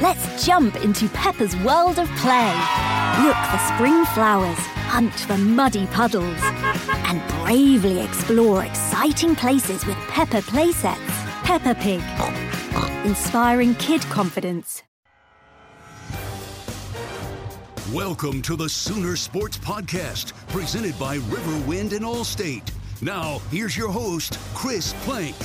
Let's jump into Peppa's world of play. Look for spring flowers, hunt for muddy puddles, and bravely explore exciting places with Peppa playsets. Peppa Pig, inspiring kid confidence. Welcome to the Sooner Sports Podcast, presented by Riverwind and Allstate. Now, here's your host, Chris Plank.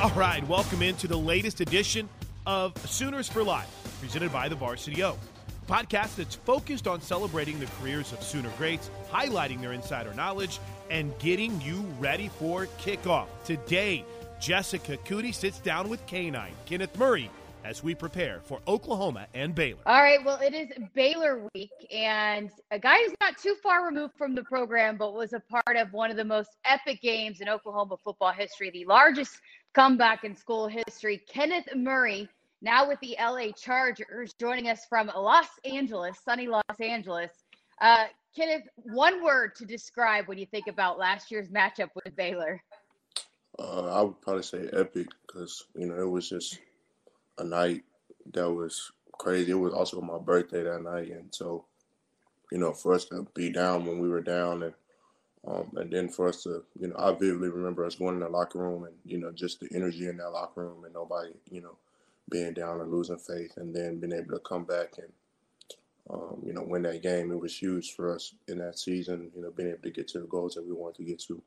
All right, welcome into the latest edition of Sooners for Life, presented by the Varsity O. A podcast that's focused on celebrating the careers of Sooner greats, highlighting their insider knowledge, and getting you ready for kickoff. Today, Jessica Coody sits down with K9, Kenneth Murray, as we prepare for Oklahoma and Baylor. All right, well, it is Baylor week, and a guy who's not too far removed from the program, but was a part of one of the most epic games in Oklahoma football history, the largest comeback in school history. Kenneth Murray, now with the LA Chargers, joining us from Los Angeles, sunny Los Angeles. Uh, Kenneth, one word to describe when you think about last year's matchup with Baylor. Uh, I would probably say epic because you know it was just a night that was crazy. It was also my birthday that night, and so you know for us to be down when we were down, and um, and then for us to you know I vividly remember us going in the locker room and you know just the energy in that locker room and nobody you know being down and losing faith, and then being able to come back and um, you know win that game. It was huge for us in that season. You know being able to get to the goals that we wanted to get to.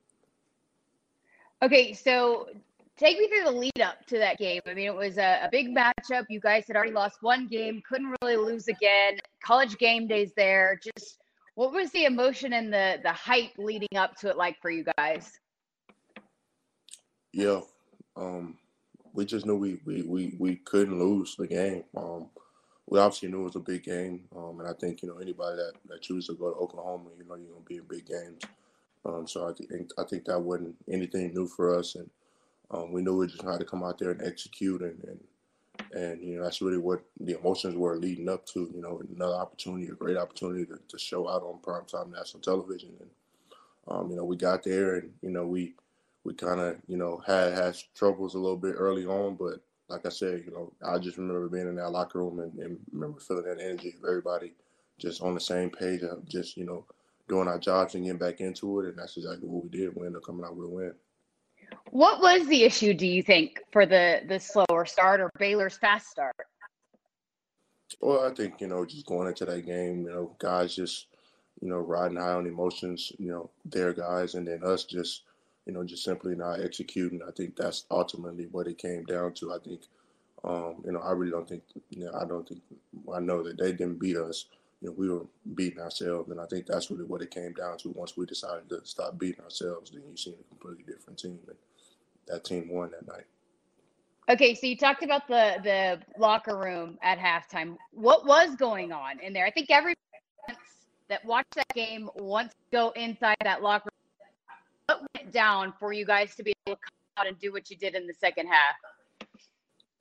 Okay, so take me through the lead up to that game. I mean, it was a, a, big matchup. You guys had already lost one game, couldn't really lose again. College game days there. Just what was the emotion and the the hype leading up to it like for you guys? Yeah, um, we just knew we, we we we couldn't lose the game. Um, we obviously knew it was a big game, um, and I think you know anybody that that chooses to go to Oklahoma, you know, you're gonna be in big games. Um, so I think I think that wasn't anything new for us, and um, we knew we just had to come out there and execute, and, and and you know that's really what the emotions were leading up to. You know, another opportunity, a great opportunity to, to show out on primetime national television, and um, you know we got there, and you know we we kind of you know had had troubles a little bit early on, but like I said, you know I just remember being in that locker room and, and remember feeling that energy of everybody just on the same page, of just you know doing our jobs and getting back into it, and that's exactly what we did. We ended up coming out with a win. What was the issue, do you think, for the the slower start or Baylor's fast start? Well, I think you know, just going into that game, you know, guys just you know riding high on emotions, you know, their guys, and then us just you know just simply not executing. I think that's ultimately what it came down to. I think. Um, you know, I really don't think, you know, I don't think, I know that they didn't beat us. You know, we were beating ourselves, and I think that's really what it came down to. Once we decided to stop beating ourselves, then you see a completely different team. And, that team won that night. Okay, so you talked about the the locker room at halftime. What was going on in there? I think every that watched that game wants to go inside that locker room. Went down for you guys to be able to come out and do what you did in the second half?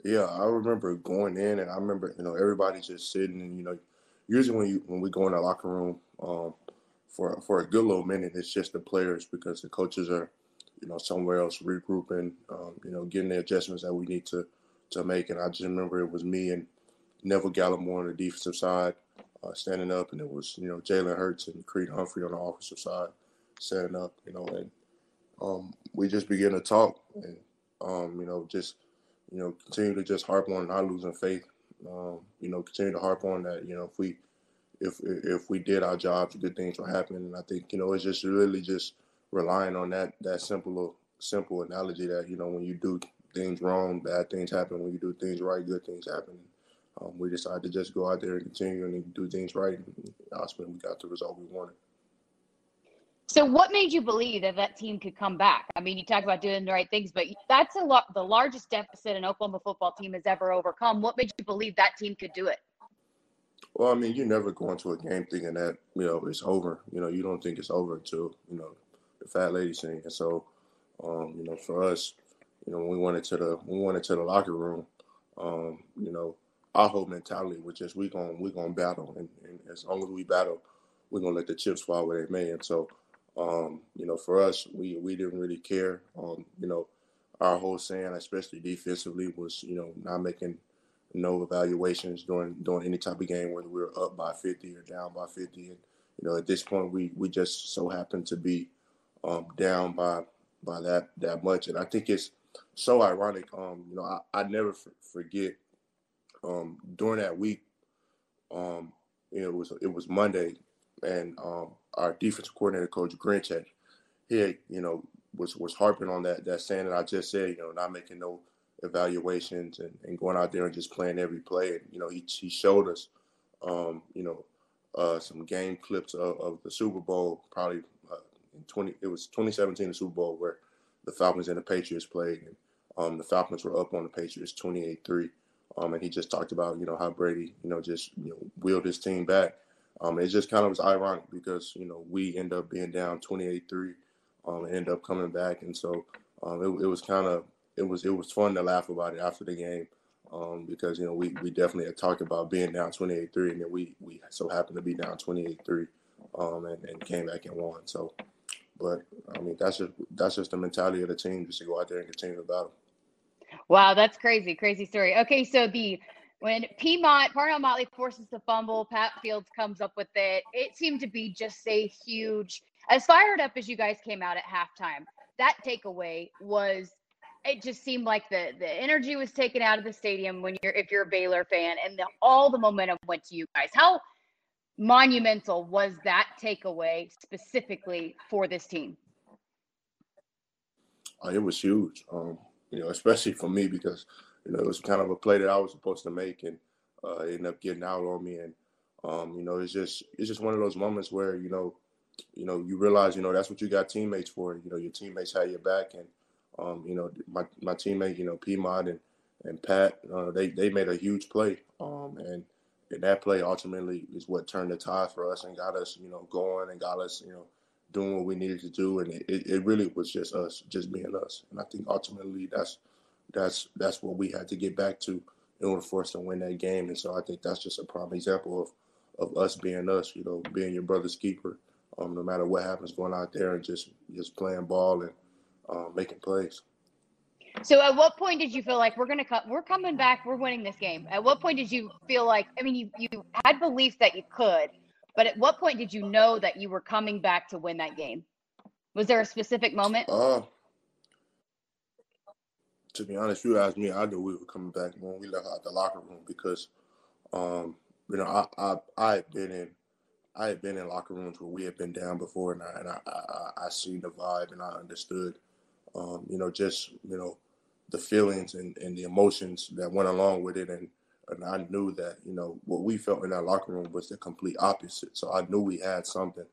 Yeah, I remember going in, and I remember you know everybody just sitting, and you know, usually when you when we go in the locker room, um, for for a good little minute, it's just the players because the coaches are, you know, somewhere else regrouping, um, you know, getting the adjustments that we need to to make. And I just remember it was me and Neville Gallimore on the defensive side uh, standing up, and it was you know Jalen Hurts and Creed Humphrey on the offensive side standing up, you know, and um, we just began to talk and um, you know just you know continue to just harp on not losing faith. Um, you know, continue to harp on that. You know, if we if if we did our jobs, good things will happen. And I think you know it's just really just relying on that that simple simple analogy that you know when you do things wrong, bad things happen. When you do things right, good things happen. Um, we decided to just go out there and continue and do things right. And ultimately, we got the result we wanted. So, what made you believe that that team could come back? I mean, you talk about doing the right things, but that's a lot, the largest deficit an Oklahoma football team has ever overcome. What made you believe that team could do it? Well, I mean, you never go into a game thinking that you know it's over. You know, you don't think it's over until you know the fat lady sing. And so, um, you know, for us, you know, when we went into the we went into the locker room, um, you know, our whole mentality was just we going we gonna battle, and, and, as long as we battle, we're gonna let the chips fall where they may. And so, um, you know, for us, we we didn't really care. Um, you know, our whole saying, especially defensively, was you know not making no evaluations during during any type of game, whether we were up by 50 or down by 50. And you know, at this point, we we just so happened to be um, down by by that that much. And I think it's so ironic. Um, you know, I, I never f- forget um, during that week. Um, you know, it was it was Monday, and um, our defensive coordinator, Coach Grinch, he had, you know was was harping on that that saying that I just said. You know, not making no evaluations and, and going out there and just playing every play. And, you know, he, he showed us, um, you know, uh, some game clips of, of the Super Bowl, probably uh, in 20, it was 2017, the Super Bowl where the Falcons and the Patriots played. And um, the Falcons were up on the Patriots 28 3. Um, and he just talked about, you know, how Brady, you know, just, you know, wheeled his team back. Um, it just kind of was ironic because, you know, we end up being down 28 3 um, and end up coming back. And so um, it, it was kind of, it was it was fun to laugh about it after the game um, because you know we, we definitely had talked about being down 28-3 and then we we so happened to be down 28-3 um, and, and came back and won. So, but I mean that's just that's just the mentality of the team just to go out there and continue the battle. Wow, that's crazy, crazy story. Okay, so the when Piedmont Parnell Motley forces the fumble, Pat Fields comes up with it. It seemed to be just a huge, as fired up as you guys came out at halftime. That takeaway was it just seemed like the the energy was taken out of the stadium when you're if you're a Baylor fan, and the, all the momentum went to you guys. How monumental was that takeaway specifically for this team? Uh, it was huge, um, you know, especially for me because you know it was kind of a play that I was supposed to make, and uh, ended up getting out on me, and um, you know, it's just it's just one of those moments where you know, you know, you realize you know that's what you got teammates for. You know, your teammates had your back, and um, you know, my, my teammate, you know, Piedmont and, and Pat, uh, they, they made a huge play. Um, and, and that play ultimately is what turned the tide for us and got us, you know, going and got us, you know, doing what we needed to do. And it, it really was just us, just being us. And I think ultimately that's, that's, that's what we had to get back to in order for us to win that game. And so I think that's just a prime example of, of us being us, you know, being your brother's keeper. Um, no matter what happens, going out there and just just playing ball and uh, making plays. So, at what point did you feel like we're gonna come? We're coming back. We're winning this game. At what point did you feel like? I mean, you you had belief that you could, but at what point did you know that you were coming back to win that game? Was there a specific moment? Uh, to be honest, you asked me, I knew we were coming back when we left out the locker room because, um, you know, I I I had been in I had been in locker rooms where we had been down before, and I and I, I, I seen the vibe and I understood um, you know, just you know, the feelings and, and the emotions that went along with it, and and I knew that you know what we felt in that locker room was the complete opposite. So I knew we had something,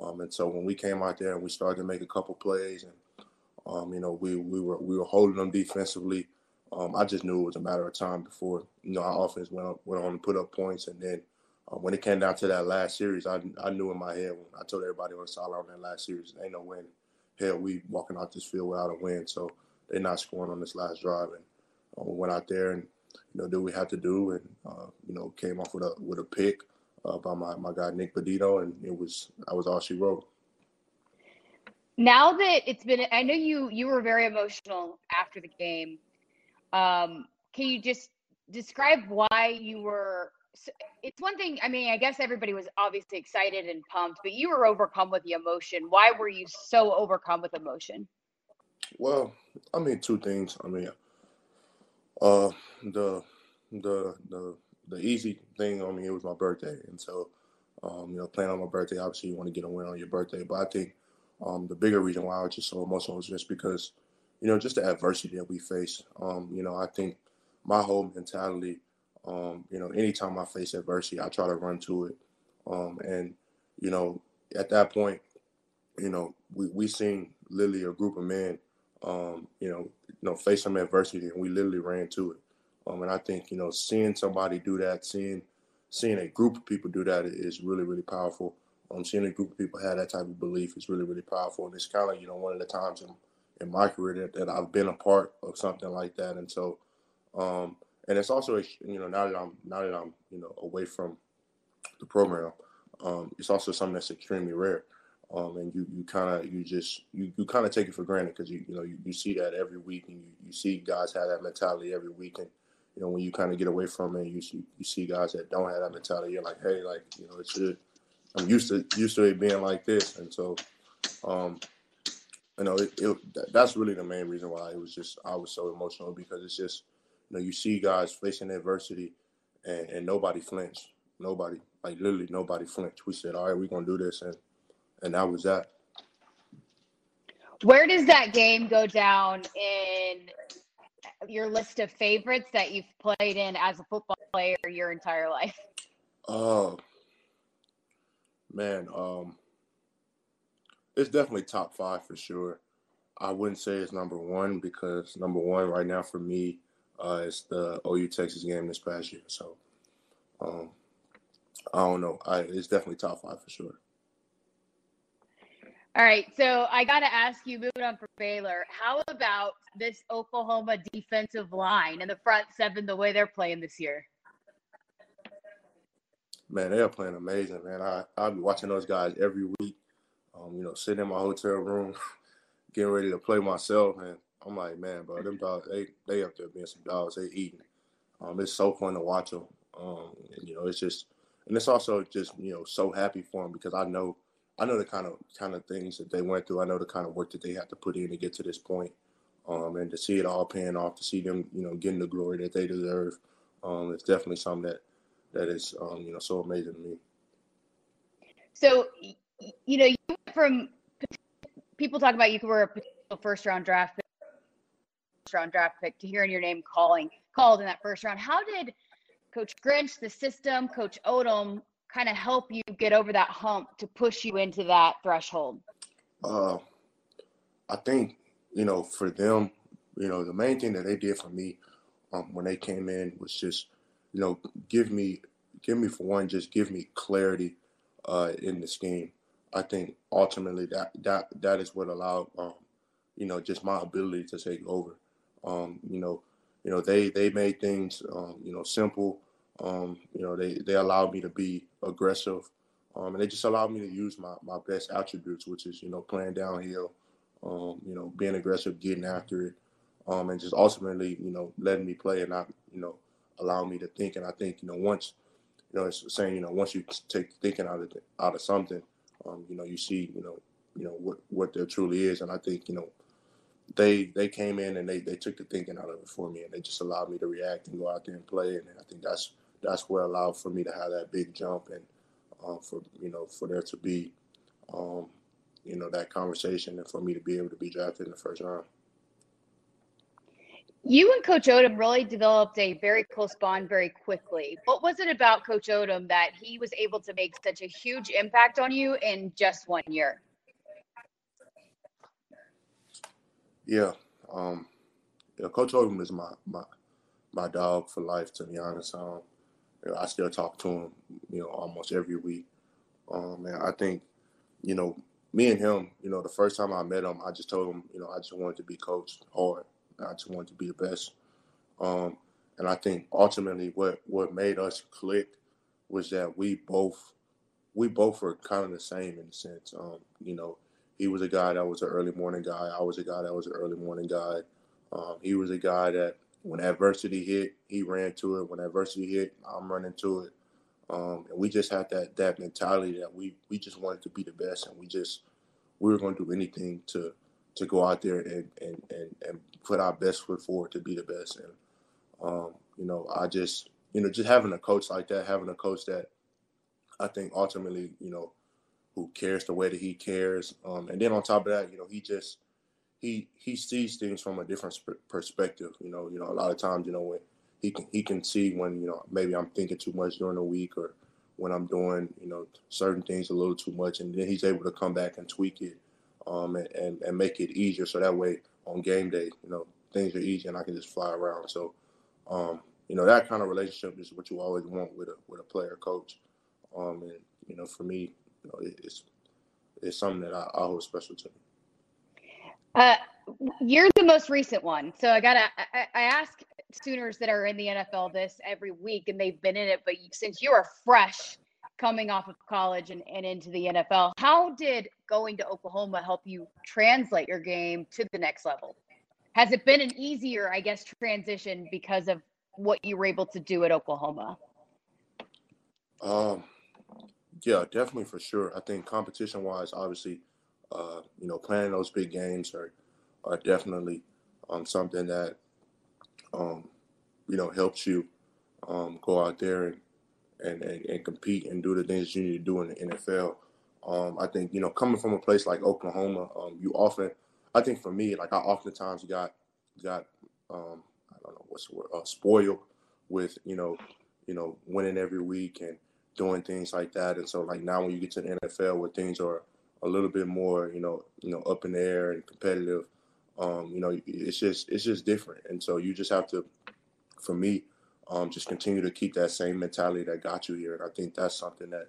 um, and so when we came out there and we started to make a couple plays, and um, you know, we we were we were holding them defensively. Um, I just knew it was a matter of time before you know our offense went on, went on to put up points, and then uh, when it came down to that last series, I I knew in my head when I told everybody on the sideline that last series, ain't no way hell, we walking out this field without a win. So they're not scoring on this last drive. And uh, we went out there and, you know, did what we had to do and, uh, you know, came off with a, with a pick. uh, by my, my guy Nik Bonitto, and it was I was all she wrote. Now that it's been, I know you you were very emotional after the game. Um, can you just describe why you were? It's one thing. I mean, I guess everybody was obviously excited and pumped, but you were overcome with the emotion. Why were you so overcome with emotion? Well, I mean, two things. I mean, uh, the the the the easy thing on me it was my birthday, and so um, you know, playing on my birthday, obviously you want to get a win on your birthday. But I think um, the bigger reason why I was just so emotional was just because, you know, just the adversity that we face. Um, you know, I think my whole mentality, um, you know, anytime I face adversity, I try to run to it. Um, and, you know, at that point, you know, we, we seen literally a group of men, um, you know, you know, face some adversity and we literally ran to it. Um, and I think, you know, seeing somebody do that, seeing seeing a group of people do that is really, really powerful. Um, seeing a group of people have that type of belief is really, really powerful. And it's kind of, you know, one of the times in, in my career that, that I've been a part of something like that. And so, um, and it's also, you know, now that I'm, now that I'm, you know, away from the program, um, it's also something that's extremely rare. Um, and you, you kind of, you just, you, you kind of take it for granted because you, you know, you, you see that every week and you, you see guys have that mentality every week. And, you know, when you kind of get away from it, you see, you see guys that don't have that mentality. You're like, hey, like, you know, it should, I'm used to used to it being like this, and so, um, you know, it, it, that's really the main reason why it was just I was so emotional because it's just, you know, you see guys facing adversity, and, and nobody flinched, nobody, like literally nobody flinched. We said, all right, we're gonna do this, and and that was that. Where does that game go down in your list of favorites that you've played in as a football player your entire life? Oh, man, um, it's definitely top five for sure. I wouldn't say it's number one because number one right now for me uh, is the OU Texas game this past year. So um, I don't know. I, it's definitely top five for sure. All right, so I got to ask you, moving on from Baylor, how about this Oklahoma defensive line and the front seven, the way they're playing this year? Man, they are playing amazing, man. I I'll be watching those guys every week. Um, you know, sitting in my hotel room, getting ready to play myself, and I'm like, man, bro, them dogs, they they up there being some dogs, they eating. Um, it's so fun to watch them. Um, and, you know, it's just, and it's also just, you know, so happy for them because I know, I know the kind of kind of things that they went through. I know the kind of work that they had to put in to get to this point. Um, and to see it all paying off, to see them, you know, getting the glory that they deserve, um, it's definitely something that that is um, you know so amazing to me. So, you know, you went from people talk about you were a potential first round draft pick, first round draft pick to hearing your name calling called in that first round. How did Coach Grinch, the system, Coach Odom, kind of help you get over that hump to push you into that threshold? Uh, I think you know for them, you know, the main thing that they did for me um, when they came in was just you know, give me, give me for one, just give me clarity uh, in the scheme. I think ultimately that that that is what allowed, um, you know, just my ability to take over. Um, you know, you know they they made things, um, you know, simple. Um, you know, they they allowed me to be aggressive, um, and they just allowed me to use my my best attributes, which is you know playing downhill, um, you know, being aggressive, getting after it, um, and just ultimately you know letting me play and not you know allow me to think. And I think, you know, once, you know, it's saying, you know, once you take thinking out of out of something, um, you know, you see, you know, you know what what there truly is. And I think, you know, they they came in and they they took the thinking out of it for me, and they just allowed me to react and go out there and play. And I think that's that's what allowed for me to have that big jump and um, for you know for there to be um, you know that conversation and for me to be able to be drafted in the first round. You and Coach Odom really developed a very close bond very quickly. What was it about Coach Odom that he was able to make such a huge impact on you in just one year? Yeah, um, yeah, Coach Odom is my my my dog for life. To be honest, um, you know, I still talk to him, you know, almost every week. Um, and I think, you know, me and him, you know, the first time I met him, I just told him, you know, I just wanted to be coached hard. I just wanted to be the best. Um, and I think ultimately what what made us click was that we both we both were kind of the same in a sense. Um, you know, he was a guy that was an early morning guy. I was a guy that was an early morning guy. Um, he was a guy that when adversity hit, he ran to it. When adversity hit, I'm running to it. Um, and we just had that that mentality that we we just wanted to be the best, and we just we were going to do anything to to go out there and and and, and put our best foot forward to be the best. And um, you know, I just you know just having a coach like that, having a coach that I think ultimately you know who cares the way that he cares, um, and then on top of that, you know, he just he he sees things from a different sp- perspective. You know, you know, a lot of times, you know, when he can he can see when you know maybe I'm thinking too much during the week or when I'm doing you know certain things a little too much, and then he's able to come back and tweak it um, and, and, and make it easier. So that way on game day, you know, things are easy and I can just fly around. So, um, you know, that kind of relationship is what you always want with a with a player coach. Um, and you know, for me, you know, it, it's it's something that I, I hold special to. Uh, you're the most recent one, so I gotta. I, I ask Sooners that are in the NFL this every week, and they've been in it. But since you are fresh, coming off of college and, and into the NFL, how did going to Oklahoma help you translate your game to the next level? Has it been an easier, I guess, transition because of what you were able to do at Oklahoma? Um, yeah, definitely for sure. I think competition wise, obviously, uh, you know, playing those big games are are definitely um, something that um, you know helps you um, go out there and, and, and and compete and do the things you need to do in the NFL. Um, I think you know coming from a place like Oklahoma, um, you often, I think for me, like I oftentimes got got um, I don't know what's the word, uh, spoiled with you know you know winning every week and doing things like that. And so like now when you get to the NFL where things are a little bit more, you know, you know, up in the air and competitive, um, you know, it's just it's just different. And so you just have to, for me, um, just continue to keep that same mentality that got you here. And I think that's something that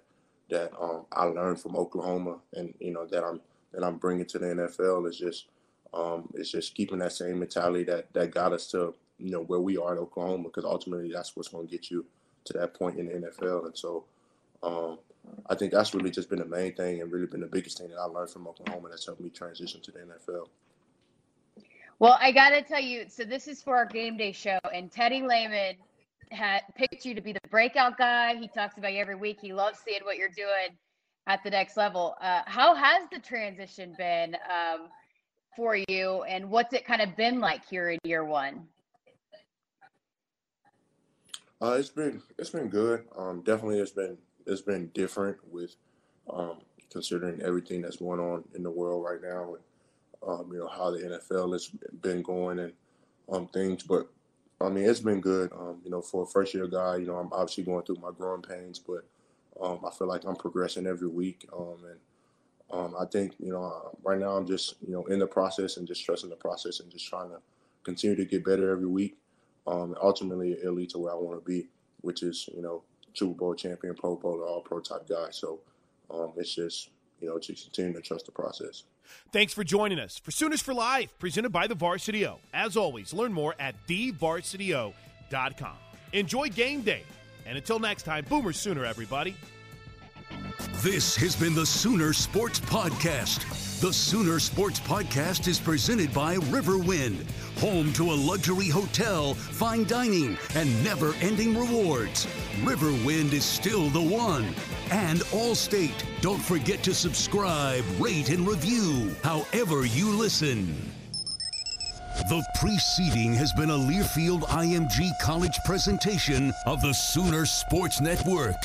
that um, I learned from Oklahoma, and you know that I'm that I'm bringing to the NFL is just um, it's just keeping that same mentality that that got us to you know where we are in Oklahoma, because ultimately that's what's going to get you to that point in the NFL. And so um, I think that's really just been the main thing and really been the biggest thing that I learned from Oklahoma that's helped me transition to the NFL. Well, I got to tell you, so this is for our game day show, and Teddy Lehman had picked you to be the breakout guy. He talks about you every week. He loves seeing what you're doing at the next level. Uh, how has the transition been um, for you, and what's it kind of been like here in year one? Uh, it's been it's been good. Um, definitely, it's been it's been different with um, considering everything that's going on in the world right now, and um, you know how the NFL has been going and um, things. But I mean, it's been good. Um, you know, for a first year guy, you know, I'm obviously going through my growing pains, but um, I feel like I'm progressing every week. Um, and um, I think, you know, uh, right now I'm just, you know, in the process and just trusting the process and just trying to continue to get better every week. Um, ultimately, it'll lead to where I want to be, which is, you know, Super Bowl champion, Pro Bowler, All Pro type guy. So um, it's just, you know, to continue to trust the process. Thanks for joining us for Sooners for Life, presented by the Varsity O. As always, learn more at thevarsityo.com. Enjoy game day. And until next time, Boomer Sooner, everybody. This has been the Sooner Sports Podcast. The Sooner Sports Podcast is presented by Riverwind, home to a luxury hotel, fine dining, and never ending rewards. Riverwind is still the one. And Allstate. Don't forget to subscribe, rate, and review however you listen. The preceding has been a Learfield IMG College presentation of the Sooner Sports Network.